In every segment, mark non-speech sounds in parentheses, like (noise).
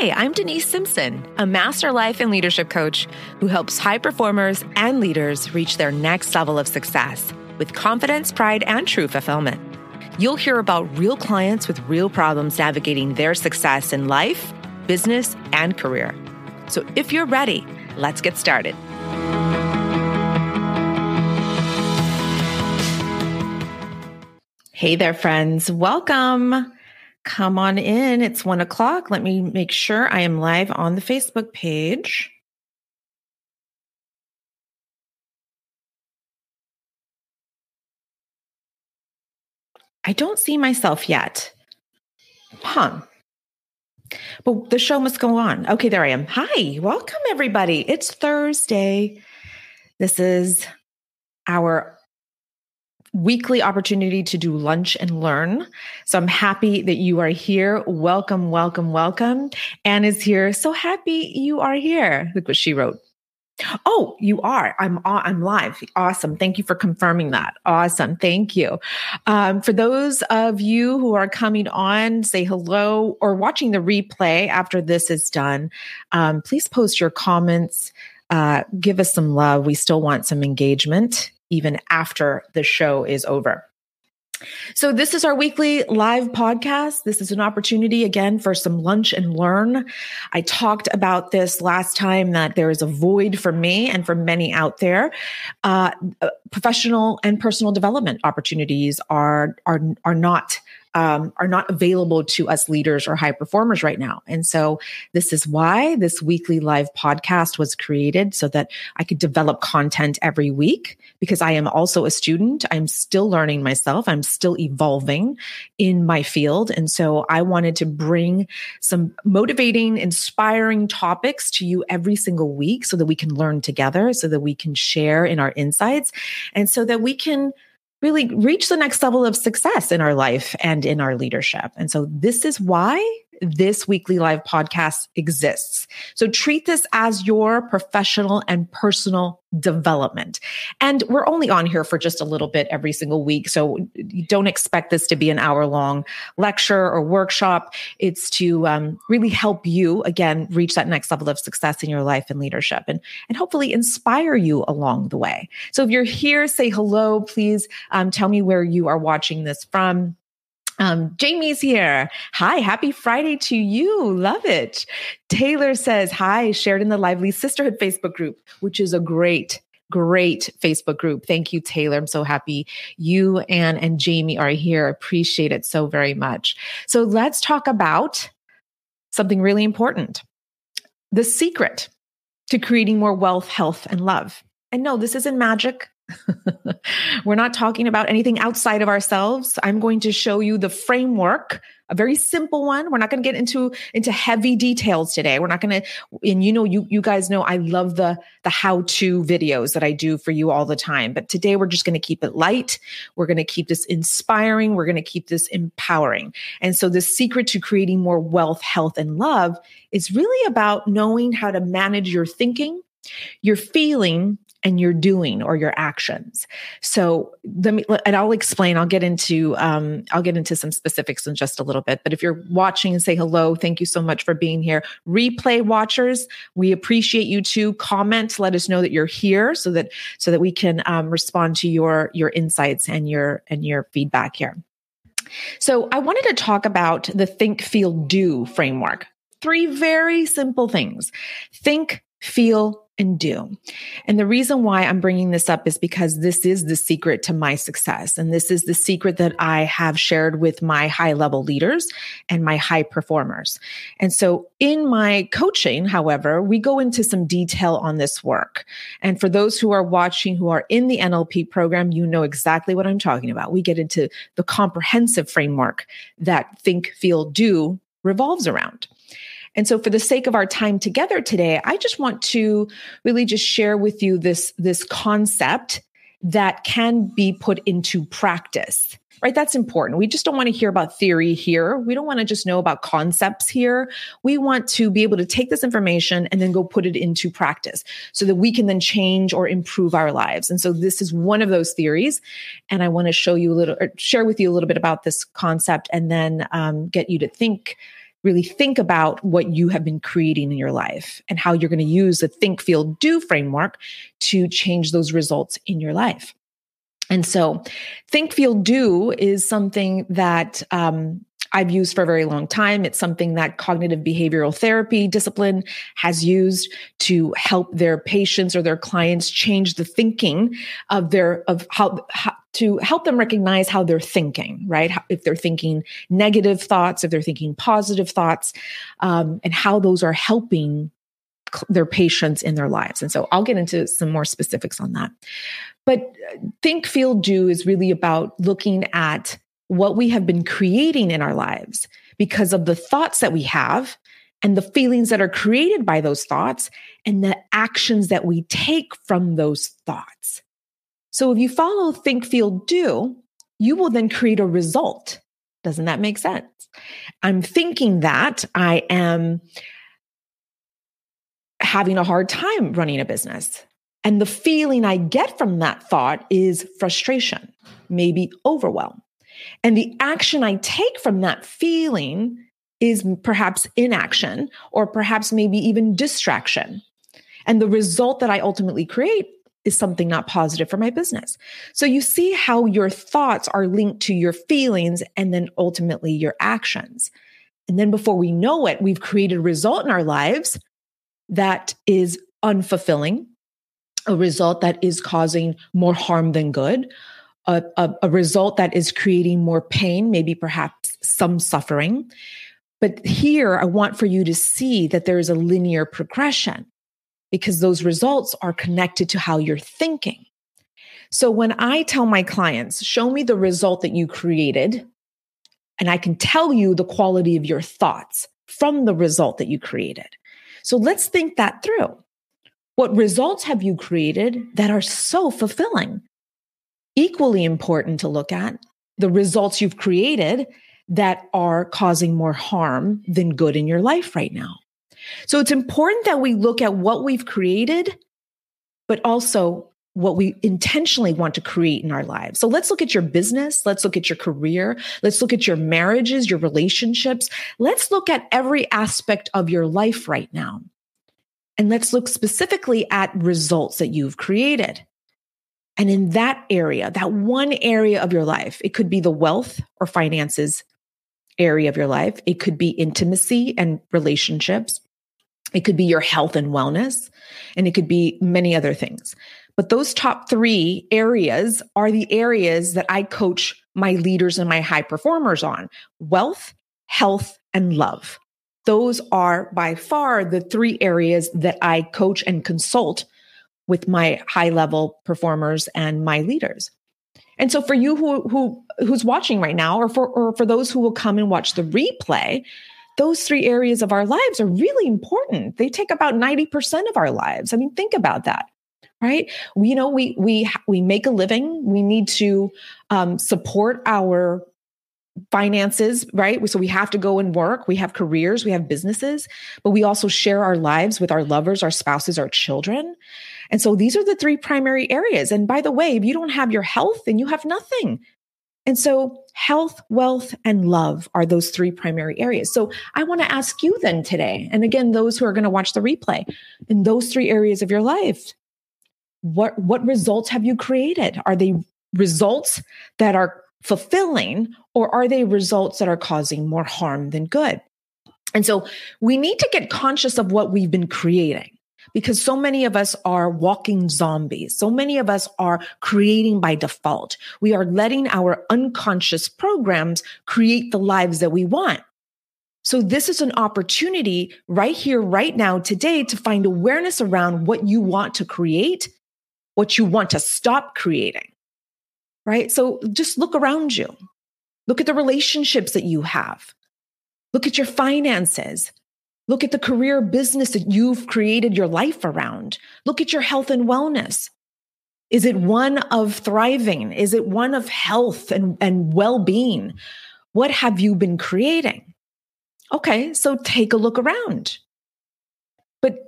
Hi, I'm Denise Simpson, a master life and leadership coach who helps high performers and leaders reach their next level of success with confidence, pride, and true fulfillment. You'll hear about real clients with real problems navigating their success in life, business, and career. So if you're ready, let's get started. Hey there, friends. Welcome. Come on in. It's one o'clock. Let me make sure I am live on the Facebook page. I don't see myself yet. Huh. But the show must go on. Okay, there I am. Hi, welcome everybody. It's Thursday. This is our weekly opportunity to do lunch and learn. So I'm happy that you are here. Welcome, welcome, welcome. Anne is here. So happy you are here. Look what she wrote. Oh, you are. I'm I'm live. Awesome. Thank you for confirming that. Awesome. Thank you. Um, for those of you who are coming on, say hello or watching the replay after this is done. Um, please post your comments. Uh, give us some love. We still want some engagement even after the show is over. So, this is our weekly live podcast. This is an opportunity again for some lunch and learn. I talked about this last time that there is a void for me and for many out there. Uh, uh professional and personal development opportunities are are are not um, are not available to us leaders or high performers right now. And so this is why this weekly live podcast was created so that I could develop content every week because I am also a student. I'm still learning myself. I'm still evolving in my field. And so I wanted to bring some motivating, inspiring topics to you every single week so that we can learn together, so that we can share in our insights and so that we can really reach the next level of success in our life and in our leadership. And so this is why this weekly live podcast exists. So treat this as your professional and personal development. And we're only on here for just a little bit every single week. So don't expect this to be an hour long lecture or workshop. It's to um, really help you, again, reach that next level of success in your life and leadership and, and hopefully inspire you along the way. So if you're here, say hello. Please um, tell me where you are watching this from. Um, Jamie's here. Hi, happy Friday to you. Love it. Taylor says, Hi, shared in the Lively Sisterhood Facebook group, which is a great, great Facebook group. Thank you, Taylor. I'm so happy you, Anne, and Jamie are here. Appreciate it so very much. So let's talk about something really important the secret to creating more wealth, health, and love. And no, this isn't magic. (laughs) We're not talking about anything outside of ourselves. I'm going to show you the framework, a very simple one. We're not going to get into into heavy details today. We're not going to and you know you you guys know I love the the how-to videos that I do for you all the time. But today we're just going to keep it light. We're going to keep this inspiring. We're going to keep this empowering. And so the secret to creating more wealth, health and love is really about knowing how to manage your thinking, your feeling and your doing or your actions. So let me, and I'll explain, I'll get into, um, I'll get into some specifics in just a little bit. But if you're watching and say hello, thank you so much for being here. Replay watchers, we appreciate you too. Comment, let us know that you're here so that, so that we can um, respond to your, your insights and your, and your feedback here. So I wanted to talk about the think, feel, do framework. Three very simple things. Think, feel, and do. And the reason why I'm bringing this up is because this is the secret to my success. And this is the secret that I have shared with my high level leaders and my high performers. And so in my coaching, however, we go into some detail on this work. And for those who are watching who are in the NLP program, you know exactly what I'm talking about. We get into the comprehensive framework that think, feel, do revolves around. And so for the sake of our time together today, I just want to really just share with you this, this concept that can be put into practice right? That's important. We just don't want to hear about theory here. We don't want to just know about concepts here. We want to be able to take this information and then go put it into practice so that we can then change or improve our lives. And so this is one of those theories. And I want to show you a little, share with you a little bit about this concept and then um, get you to think really think about what you have been creating in your life and how you're going to use the think, feel, do framework to change those results in your life. And so, think, feel, do is something that um, I've used for a very long time. It's something that cognitive behavioral therapy discipline has used to help their patients or their clients change the thinking of their of how, how to help them recognize how they're thinking, right? If they're thinking negative thoughts, if they're thinking positive thoughts, um, and how those are helping their patients in their lives. And so I'll get into some more specifics on that. But uh, think, feel, do is really about looking at what we have been creating in our lives because of the thoughts that we have and the feelings that are created by those thoughts and the actions that we take from those thoughts. So if you follow think, feel, do, you will then create a result. Doesn't that make sense? I'm thinking that I am having a hard time running a business. And the feeling I get from that thought is frustration, maybe overwhelm. And the action I take from that feeling is perhaps inaction or perhaps maybe even distraction. And the result that I ultimately create is something not positive for my business. So you see how your thoughts are linked to your feelings and then ultimately your actions. And then before we know it, we've created a result in our lives that is unfulfilling, a result that is causing more harm than good, a, a, a result that is creating more pain, maybe perhaps some suffering. But here, I want for you to see that there is a linear progression because those results are connected to how you're thinking. So when I tell my clients, show me the result that you created, and I can tell you the quality of your thoughts from the result that you created. So let's think that through. What results have you created that are so fulfilling? Equally important to look at the results you've created that are causing more harm than good in your life right now. So it's important that we look at what we've created, but also what we intentionally want to create in our lives. So let's look at your business. Let's look at your career. Let's look at your marriages, your relationships. Let's look at every aspect of your life right now. And let's look specifically at results that you've created. And in that area, that one area of your life, it could be the wealth or finances area of your life. It could be intimacy and relationships. It could be your health and wellness, and it could be many other things. But those top three areas are the areas that I coach my leaders and my high performers on wealth, health, and love. Those are by far the three areas that I coach and consult with my high level performers and my leaders. And so for you who, who who's watching right now or for or for those who will come and watch the replay, those three areas of our lives are really important. They take about 90% of our lives. I mean, think about that. Right? We, you know, we we we make a living. We need to um, support our finances, right? So we have to go and work. We have careers, we have businesses, but we also share our lives with our lovers, our spouses, our children. And so these are the three primary areas. And by the way, if you don't have your health, then you have nothing. And so, health, wealth, and love are those three primary areas. So, I want to ask you then today, and again, those who are going to watch the replay, in those three areas of your life, what, what results have you created? Are they results that are fulfilling, or are they results that are causing more harm than good? And so, we need to get conscious of what we've been creating because so many of us are walking zombies. So many of us are creating by default. We are letting our unconscious programs create the lives that we want. So this is an opportunity right here, right now, today to find awareness around what you want to create, what you want to stop creating. Right. So just look around you. Look at the relationships that you have. Look at your finances. Look at the career business that you've created your life around. Look at your health and wellness. Is it one of thriving? Is it one of health and, and well being? What have you been creating? Okay, so take a look around. But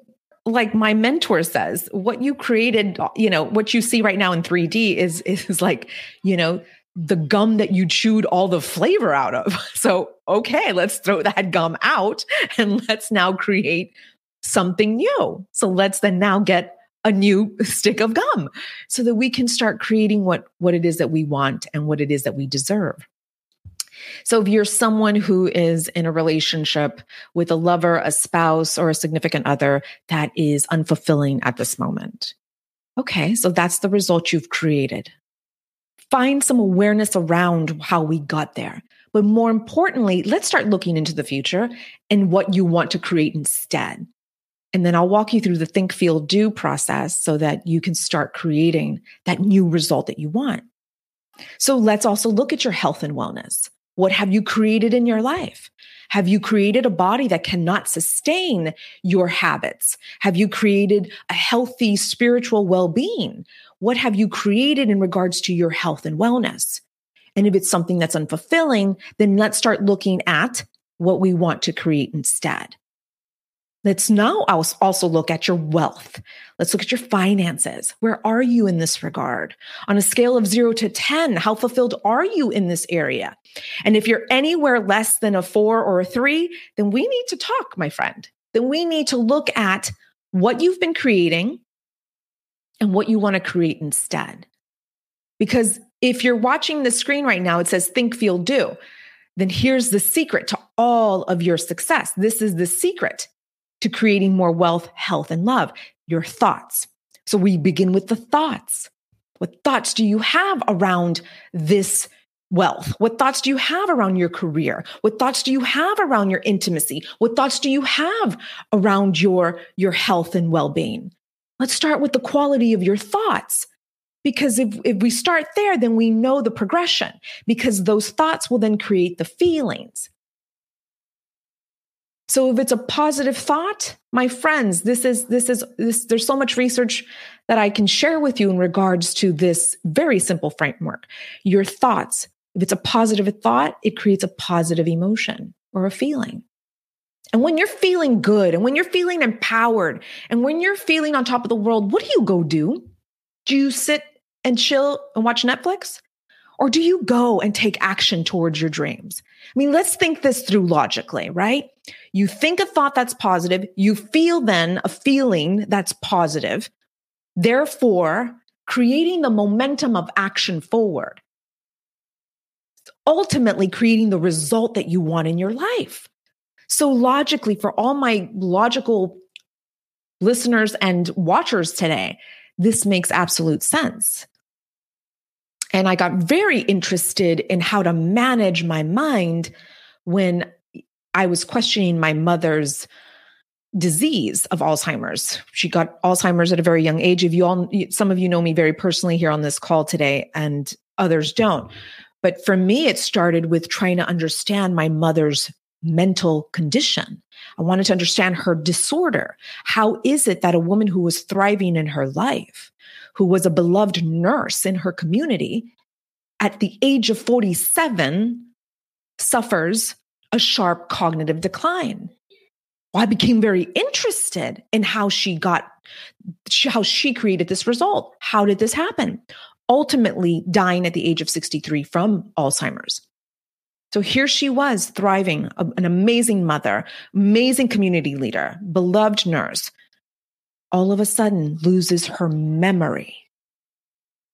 like my mentor says, what you created, you know, what you see right now in 3D is, is like, you know, the gum that you chewed all the flavor out of. (laughs) So, okay, let's throw that gum out and (laughs) let's now create something new. So let's then now get a new (laughs) stick of gum so that we can start creating what what it is that we want and what it is that we deserve. So if you're someone who is in a relationship with a lover, a spouse, or a significant other that is unfulfilling at this moment. Okay, so that's the result you've created. Find some awareness around how we got there. But more importantly, let's start looking into the future and what you want to create instead. And then I'll walk you through the think, feel, do process so that you can start creating that new result that you want. So let's also look at your health and wellness. What have you created in your life? Have you created a body that cannot sustain your habits? Have you created a healthy spiritual well being? What have you created in regards to your health and wellness? And if it's something that's unfulfilling, then let's start looking at what we want to create instead. Let's now also look at your wealth. Let's look at your finances. Where are you in this regard? On a scale of zero to 10, how fulfilled are you in this area? And if you're anywhere less than a four or a three, then we need to talk, my friend. Then we need to look at what you've been creating and what you want to create instead. Because if you're watching the screen right now, it says think, feel, do. Then here's the secret to all of your success. This is the secret to creating more wealth, health, and love, your thoughts. So we begin with the thoughts. What thoughts do you have around this wealth? What thoughts do you have around your career? What thoughts do you have around your intimacy? What thoughts do you have around your, your health and well-being? Let's start with the quality of your thoughts. Because if, if we start there, then we know the progression because those thoughts will then create the feelings. So if it's a positive thought, my friends, this is this is this there's so much research that I can share with you in regards to this very simple framework. Your thoughts, if it's a positive thought, it creates a positive emotion or a feeling. And when you're feeling good and when you're feeling empowered and when you're feeling on top of the world, what do you go do? Do you sit and chill and watch Netflix? Or do you go and take action towards your dreams? I mean, let's think this through logically, right? You think a thought that's positive, you feel then a feeling that's positive, therefore creating the momentum of action forward, ultimately creating the result that you want in your life. So, logically, for all my logical listeners and watchers today, this makes absolute sense. And I got very interested in how to manage my mind when I was questioning my mother's disease of Alzheimer's. She got Alzheimer's at a very young age. If you all, some of you know me very personally here on this call today, and others don't. But for me, it started with trying to understand my mother's mental condition. I wanted to understand her disorder. How is it that a woman who was thriving in her life who was a beloved nurse in her community, at the age of 47, suffers a sharp cognitive decline. Well, I became very interested in how she got, how she created this result. How did this happen? Ultimately, dying at the age of 63 from Alzheimer's. So here she was thriving, an amazing mother, amazing community leader, beloved nurse, all of a sudden loses her memory.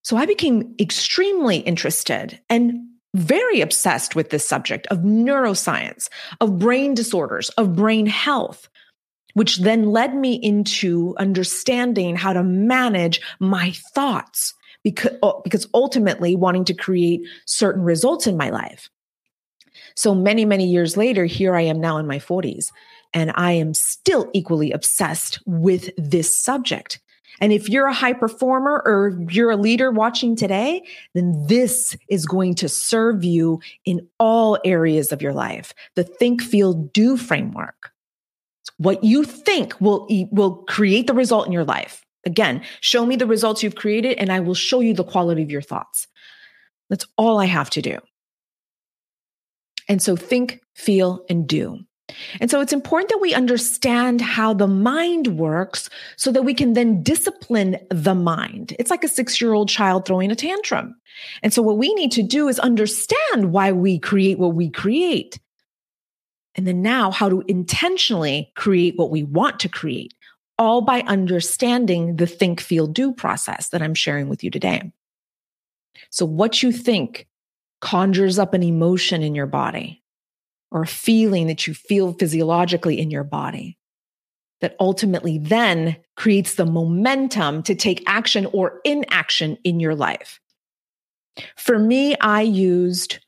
So I became extremely interested and very obsessed with this subject of neuroscience, of brain disorders, of brain health, which then led me into understanding how to manage my thoughts because, oh, because ultimately wanting to create certain results in my life. So many, many years later, here I am now in my 40s and I am still equally obsessed with this subject. And if you're a high performer or you're a leader watching today, then this is going to serve you in all areas of your life. The think, feel, do framework. What you think will, will create the result in your life. Again, show me the results you've created and I will show you the quality of your thoughts. That's all I have to do. And so think, feel, and do. And so it's important that we understand how the mind works so that we can then discipline the mind. It's like a six year old child throwing a tantrum. And so what we need to do is understand why we create what we create. And then now how to intentionally create what we want to create, all by understanding the think, feel, do process that I'm sharing with you today. So what you think conjures up an emotion in your body or a feeling that you feel physiologically in your body that ultimately then creates the momentum to take action or inaction in your life. For me, I used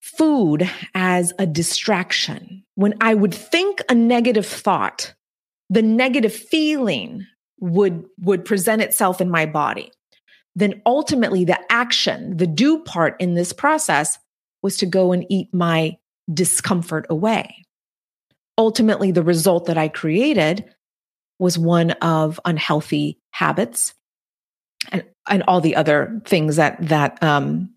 food as a distraction. When I would think a negative thought, the negative feeling would, would present itself in my body. Then ultimately, the action, the do part in this process was to go and eat my discomfort away. Ultimately, the result that I created was one of unhealthy habits and, and all the other things that that um,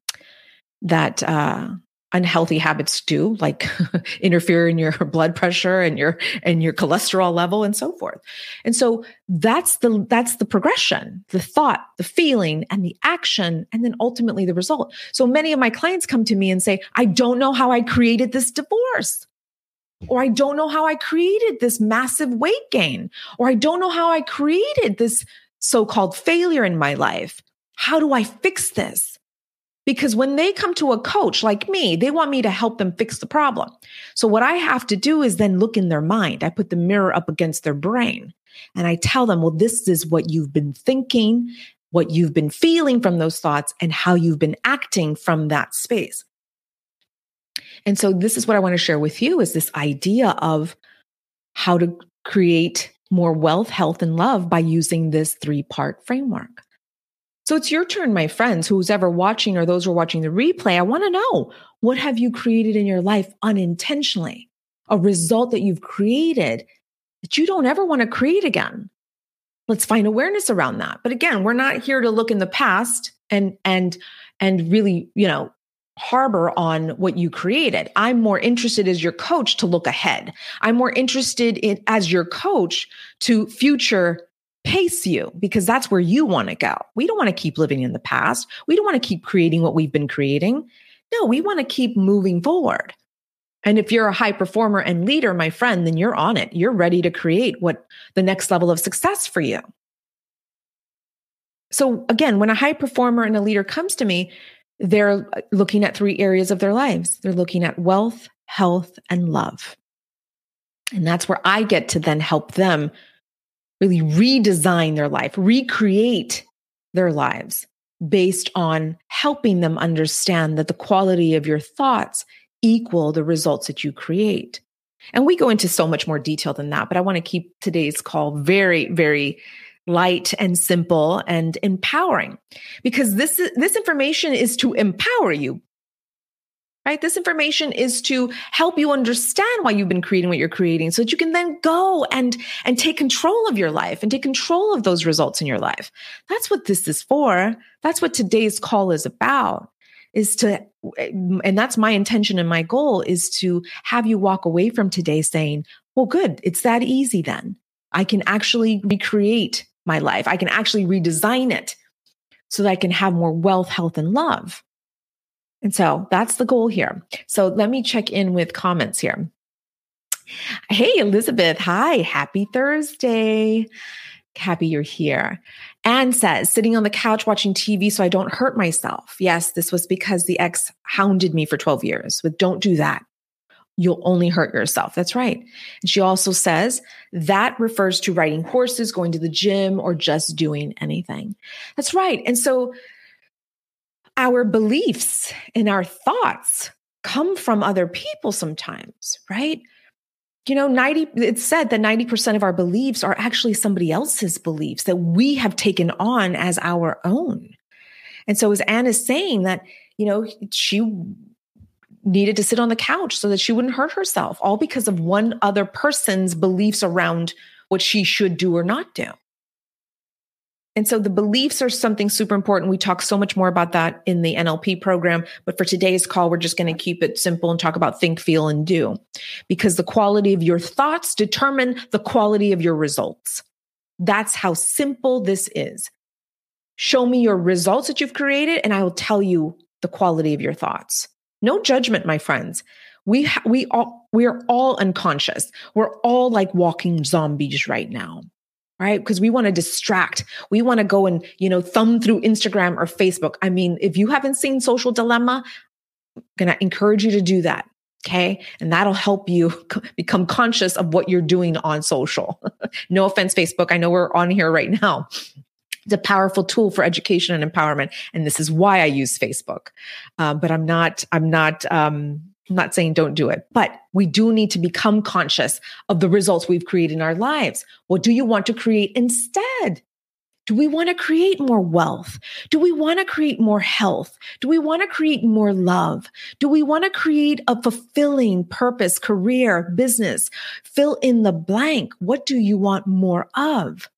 that uh, unhealthy habits do like (laughs) interfere in your (laughs) blood pressure and your and your cholesterol level and so forth. And so that's the that's the progression the thought the feeling and the action and then ultimately the result. So many of my clients come to me and say i don't know how i created this divorce or i don't know how i created this massive weight gain or i don't know how i created this so-called failure in my life. How do i fix this because when they come to a coach like me, they want me to help them fix the problem. So what I have to do is then look in their mind. I put the mirror up against their brain and I tell them, well, this is what you've been thinking, what you've been feeling from those thoughts and how you've been acting from that space. And so this is what I want to share with you is this idea of how to create more wealth, health, and love by using this three part framework. So it's your turn, my friends, who's ever watching or those who are watching the replay. I want to know what have you created in your life unintentionally? A result that you've created that you don't ever want to create again. Let's find awareness around that. But again, we're not here to look in the past and and and really, you know, harbor on what you created. I'm more interested as your coach to look ahead. I'm more interested in as your coach to future pace you because that's where you want to go. We don't want to keep living in the past. We don't want to keep creating what we've been creating. No, we want to keep moving forward. And if you're a high performer and leader, my friend, then you're on it. You're ready to create what the next level of success for you. So again, when a high performer and a leader comes to me, they're uh, looking at three areas of their lives. They're looking at wealth, health, and love. And that's where I get to then help them really redesign their life, recreate their lives based on helping them understand that the quality of your thoughts equal the results that you create. And we go into so much more detail than that, but I want to keep today's call very, very light and simple and empowering because this this information is to empower you right? This information is to help you understand why you've been creating what you're creating so that you can then go and, and take control of your life and take control of those results in your life. That's what this is for. That's what today's call is about is to, and that's my intention and my goal is to have you walk away from today saying, well, good. It's that easy then. I can actually recreate my life. I can actually redesign it so that I can have more wealth, health, and love. And so that's the goal here. So let me check in with comments here. Hey, Elizabeth. Hi. Happy Thursday. Happy you're here. Anne says, sitting on the couch watching TV so I don't hurt myself. Yes, this was because the ex hounded me for 12 years with don't do that. You'll only hurt yourself. That's right. And she also says that refers to riding horses, going to the gym, or just doing anything. That's right. And so our beliefs and our thoughts come from other people sometimes, right? You know, 90, it's said that 90% of our beliefs are actually somebody else's beliefs that we have taken on as our own. And so, as Anne is saying, that, you know, she needed to sit on the couch so that she wouldn't hurt herself, all because of one other person's beliefs around what she should do or not do. And so the beliefs are something super important. We talk so much more about that in the NLP program. But for today's call, we're just going to keep it simple and talk about think, feel, and do because the quality of your thoughts determine the quality of your results. That's how simple this is. Show me your results that you've created, and I will tell you the quality of your thoughts. No judgment, my friends. We ha- we all we are all unconscious. We're all like walking zombies right now right? Because we want to distract. We want to go and, you know, thumb through Instagram or Facebook. I mean, if you haven't seen Social Dilemma, I'm going to encourage you to do that. Okay. And that'll help you (laughs) become conscious of what you're doing on social. (laughs) no offense, Facebook. I know we're on here right now. It's a powerful tool for education and empowerment. And this is why I use Facebook. Uh, but I'm not, I'm not, um, I'm not saying don't do it, but we do need to become conscious of the results we've created in our lives. What do you want to create instead? Do we want to create more wealth? Do we want to create more health? Do we want to create more love? Do we want to create a fulfilling purpose, career, business? Fill in the blank. What do you want more of?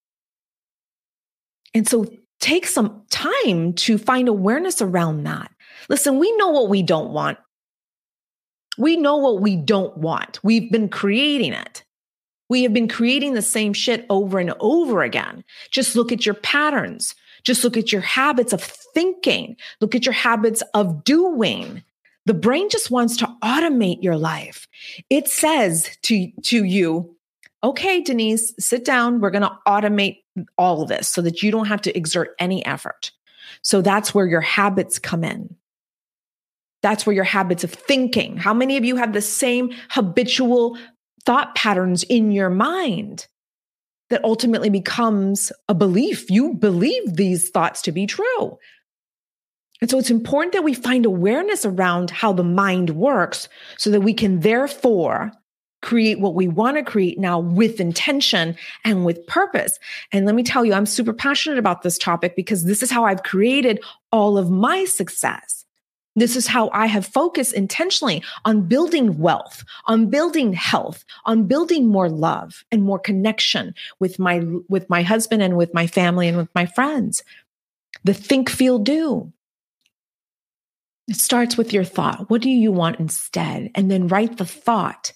And so take some time to find awareness around that. Listen, we know what we don't want. We know what we don't want. We've been creating it. We have been creating the same shit over and over again. Just look at your patterns. Just look at your habits of thinking. Look at your habits of doing. The brain just wants to automate your life. It says to, to you, okay, Denise, sit down. We're going to automate all of this so that you don't have to exert any effort. So that's where your habits come in. That's where your habits of thinking. How many of you have the same habitual thought patterns in your mind that ultimately becomes a belief? You believe these thoughts to be true. And so it's important that we find awareness around how the mind works so that we can therefore create what we want to create now with intention and with purpose. And let me tell you, I'm super passionate about this topic because this is how I've created all of my success. This is how I have focused intentionally on building wealth, on building health, on building more love and more connection with my with my husband and with my family and with my friends. The think feel do. It starts with your thought. What do you want instead? And then write the thought.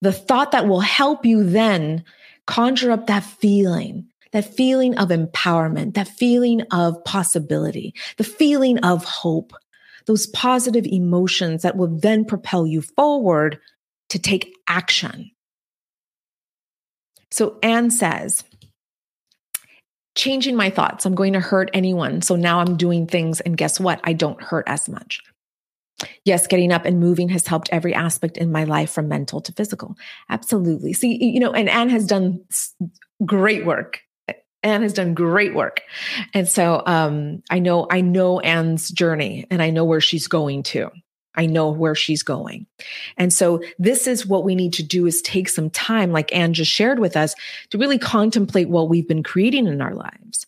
The thought that will help you then conjure up that feeling, that feeling of empowerment, that feeling of possibility, the feeling of hope, those positive emotions that will then propel you forward to take action. So Anne says, changing my thoughts. I'm going to hurt anyone. So now I'm doing things, and guess what? I don't hurt as much. Yes, getting up and moving has helped every aspect in my life from mental to physical. Absolutely. See, you know, and Anne has done great work Anne has done great work. And so um, I know I know Anne's journey and I know where she's going to. I know where she's going. And so this is what we need to do is take some time, like Anne just shared with us, to really contemplate what we've been creating in our lives.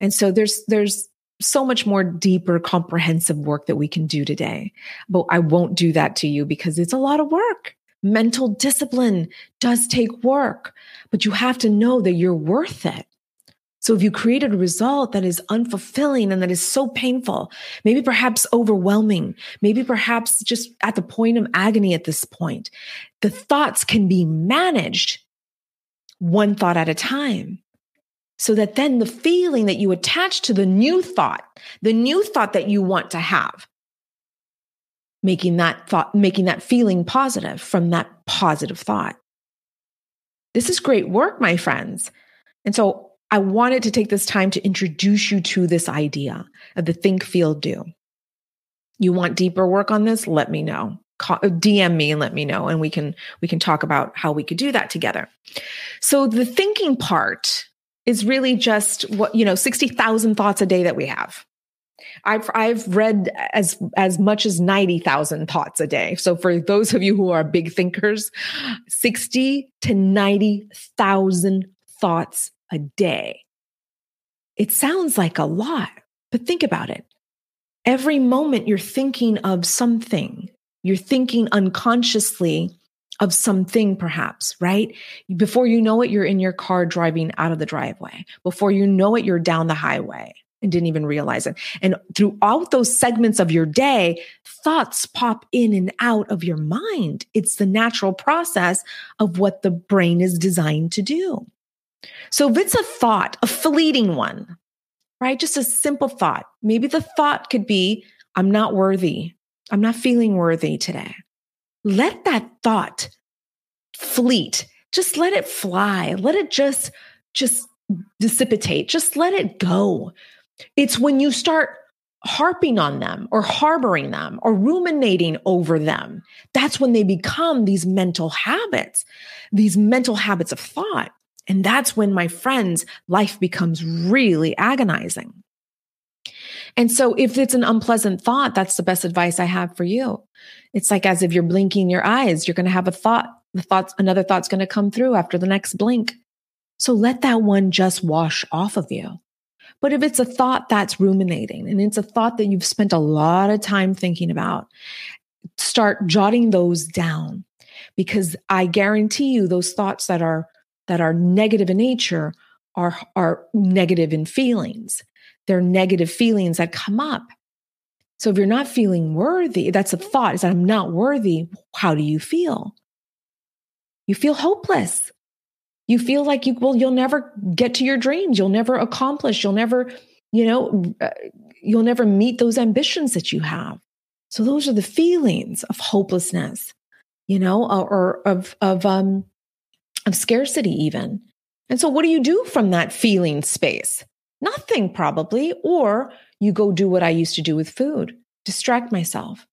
And so there's there's so much more deeper, comprehensive work that we can do today. But I won't do that to you because it's a lot of work. Mental discipline does take work, but you have to know that you're worth it. So if you created a result that is unfulfilling and that is so painful, maybe perhaps overwhelming, maybe perhaps just at the point of agony at this point, the thoughts can be managed one thought at a time. So that then the feeling that you attach to the new thought, the new thought that you want to have, making that thought, making that feeling positive from that positive thought. This is great work, my friends. And so I wanted to take this time to introduce you to this idea of the think, feel, do. You want deeper work on this? Let me know. DM me and let me know, and we can we can talk about how we could do that together. So the thinking part is really just what you know, sixty thousand thoughts a day that we have. I've I've read as as much as 90,000 thoughts a day. So for those of you who are big thinkers, 60 to 90,000 thoughts a day. It sounds like a lot, but think about it. Every moment you're thinking of something, you're thinking unconsciously of something, perhaps, right? Before you know it, you're in your car driving out of the driveway. Before you know it, you're down the highway and didn't even realize it. And throughout those segments of your day, thoughts pop in and out of your mind. It's the natural process of what the brain is designed to do. So if it's a thought, a fleeting one, right? Just a simple thought. Maybe the thought could be, I'm not worthy. I'm not feeling worthy today. Let that thought fleet. Just let it fly. Let it just, just dissipate. Just let it go. It's when you start harping on them or harboring them or ruminating over them. That's when they become these mental habits, these mental habits of thought. And that's when, my friends, life becomes really agonizing. And so, if it's an unpleasant thought, that's the best advice I have for you. It's like as if you're blinking your eyes, you're going to have a thought. The thoughts, another thought's going to come through after the next blink. So let that one just wash off of you. But if it's a thought that's ruminating and it's a thought that you've spent a lot of time thinking about, start jotting those down because I guarantee you those thoughts that are that are negative in nature are are negative in feelings. They're negative feelings that come up. So if you're not feeling worthy, that's a thought is that I'm not worthy. How do you feel? You feel hopeless. You feel like you will you'll never get to your dreams. You'll never accomplish. You'll never, you know, uh, you'll never meet those ambitions that you have. So those are the feelings of hopelessness, you know, or, or of of um of scarcity even. And so what do you do from that feeling space? Nothing probably, or you go do what I used to do with food, distract myself,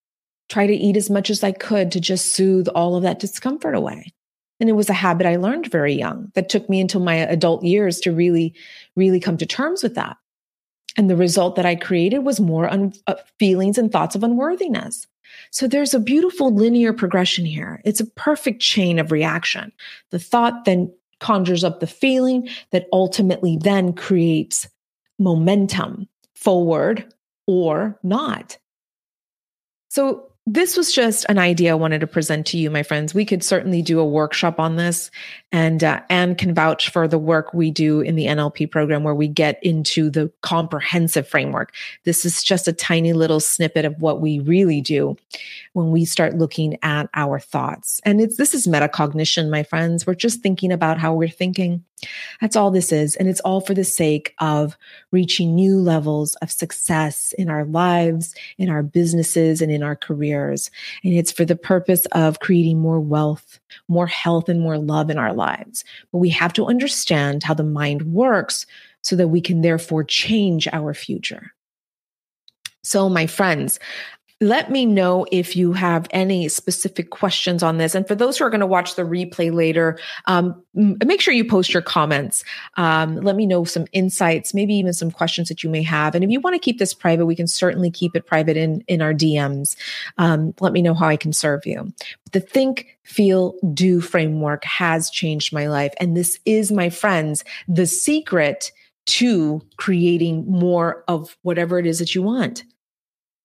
try to eat as much as I could to just soothe all of that discomfort away. And it was a habit I learned very young that took me until my adult years to really, really come to terms with that. And the result that I created was more un- uh, feelings and thoughts of unworthiness. So there's a beautiful linear progression here. It's a perfect chain of reaction. The thought then conjures up the feeling that ultimately then creates momentum forward or not. So this was just an idea I wanted to present to you, my friends. We could certainly do a workshop on this, and uh, Anne can vouch for the work we do in the NLP program, where we get into the comprehensive framework. This is just a tiny little snippet of what we really do when we start looking at our thoughts. And it's this is metacognition, my friends. We're just thinking about how we're thinking. That's all this is. And it's all for the sake of reaching new levels of success in our lives, in our businesses, and in our careers. And it's for the purpose of creating more wealth, more health, and more love in our lives. But we have to understand how the mind works so that we can therefore change our future. So, my friends, let me know if you have any specific questions on this. And for those who are going to watch the replay later, um, make sure you post your comments. Um, let me know some insights, maybe even some questions that you may have. And if you want to keep this private, we can certainly keep it private in, in our DMs. Um, let me know how I can serve you. The think, feel, do framework has changed my life. And this is, my friends, the secret to creating more of whatever it is that you want.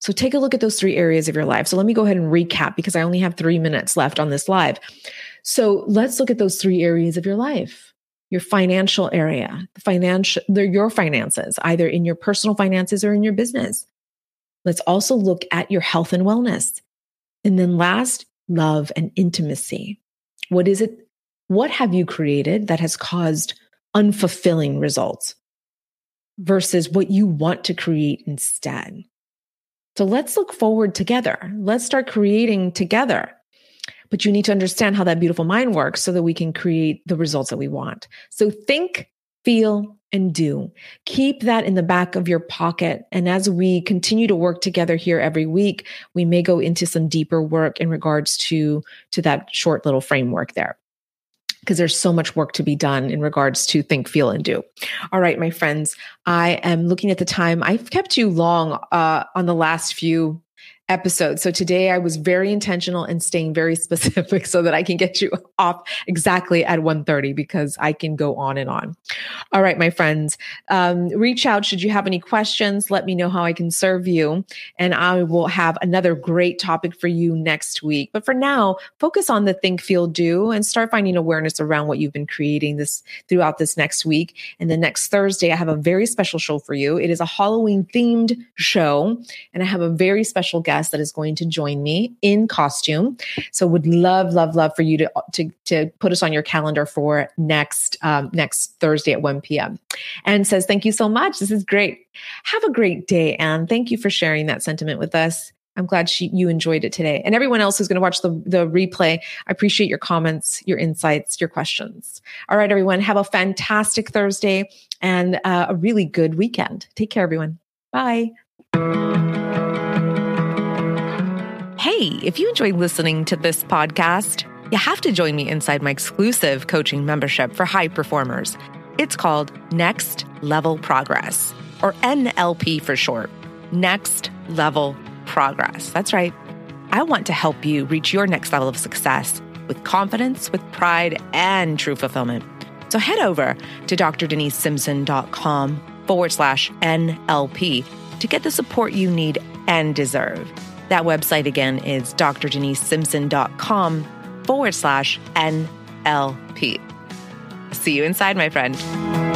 So take a look at those three areas of your life. So let me go ahead and recap because I only have three minutes left on this live. So let's look at those three areas of your life. Your financial area, the financial, they're your finances, either in your personal finances or in your business. Let's also look at your health and wellness. And then last, love and intimacy. What is it? What have you created that has caused unfulfilling results versus what you want to create instead? So let's look forward together. Let's start creating together. But you need to understand how that beautiful mind works so that we can create the results that we want. So think, feel, and do. Keep that in the back of your pocket. And as we continue to work together here every week, we may go into some deeper work in regards to, to that short little framework there because there's so much work to be done in regards to think, feel, and do. All right, my friends, I am looking at the time. I've kept you long uh, on the last few episode. So today I was very intentional and staying very (laughs) specific so that I can get you off exactly at 1.30 because I can go on and on. All right, my friends, um, reach out should you have any questions. Let me know how I can serve you. And I will have another great topic for you next week. But for now, focus on the think, feel, do and start finding awareness around what you've been creating this throughout this next week. And the next Thursday, I have a very special show for you. It is a Halloween themed show. And I have a very special guest guest that is going to join me in costume. So would love, love, love for you to to to put us on your calendar for next um, next Thursday at 1 p.m. And says, thank you so much. This is great. Have a great day, and thank you for sharing that sentiment with us. I'm glad she, you enjoyed it today. And everyone else who's going to watch the, the replay, I appreciate your comments, your insights, your questions. All right, everyone, have a fantastic Thursday and uh, a really good weekend. Take care, everyone. Bye. Hey, if you enjoy listening to this podcast, you have to join me inside my exclusive coaching membership for high performers. It's called Next Level Progress, or NLP for short. Next Level Progress. That's right. I want to help you reach your next level of success with confidence, with pride, and true fulfillment. So head over to drdenisesimpson.com forward slash NLP to get the support you need and deserve. That website again is drdenisesimpson.com forward slash NLP. See you inside, my friend.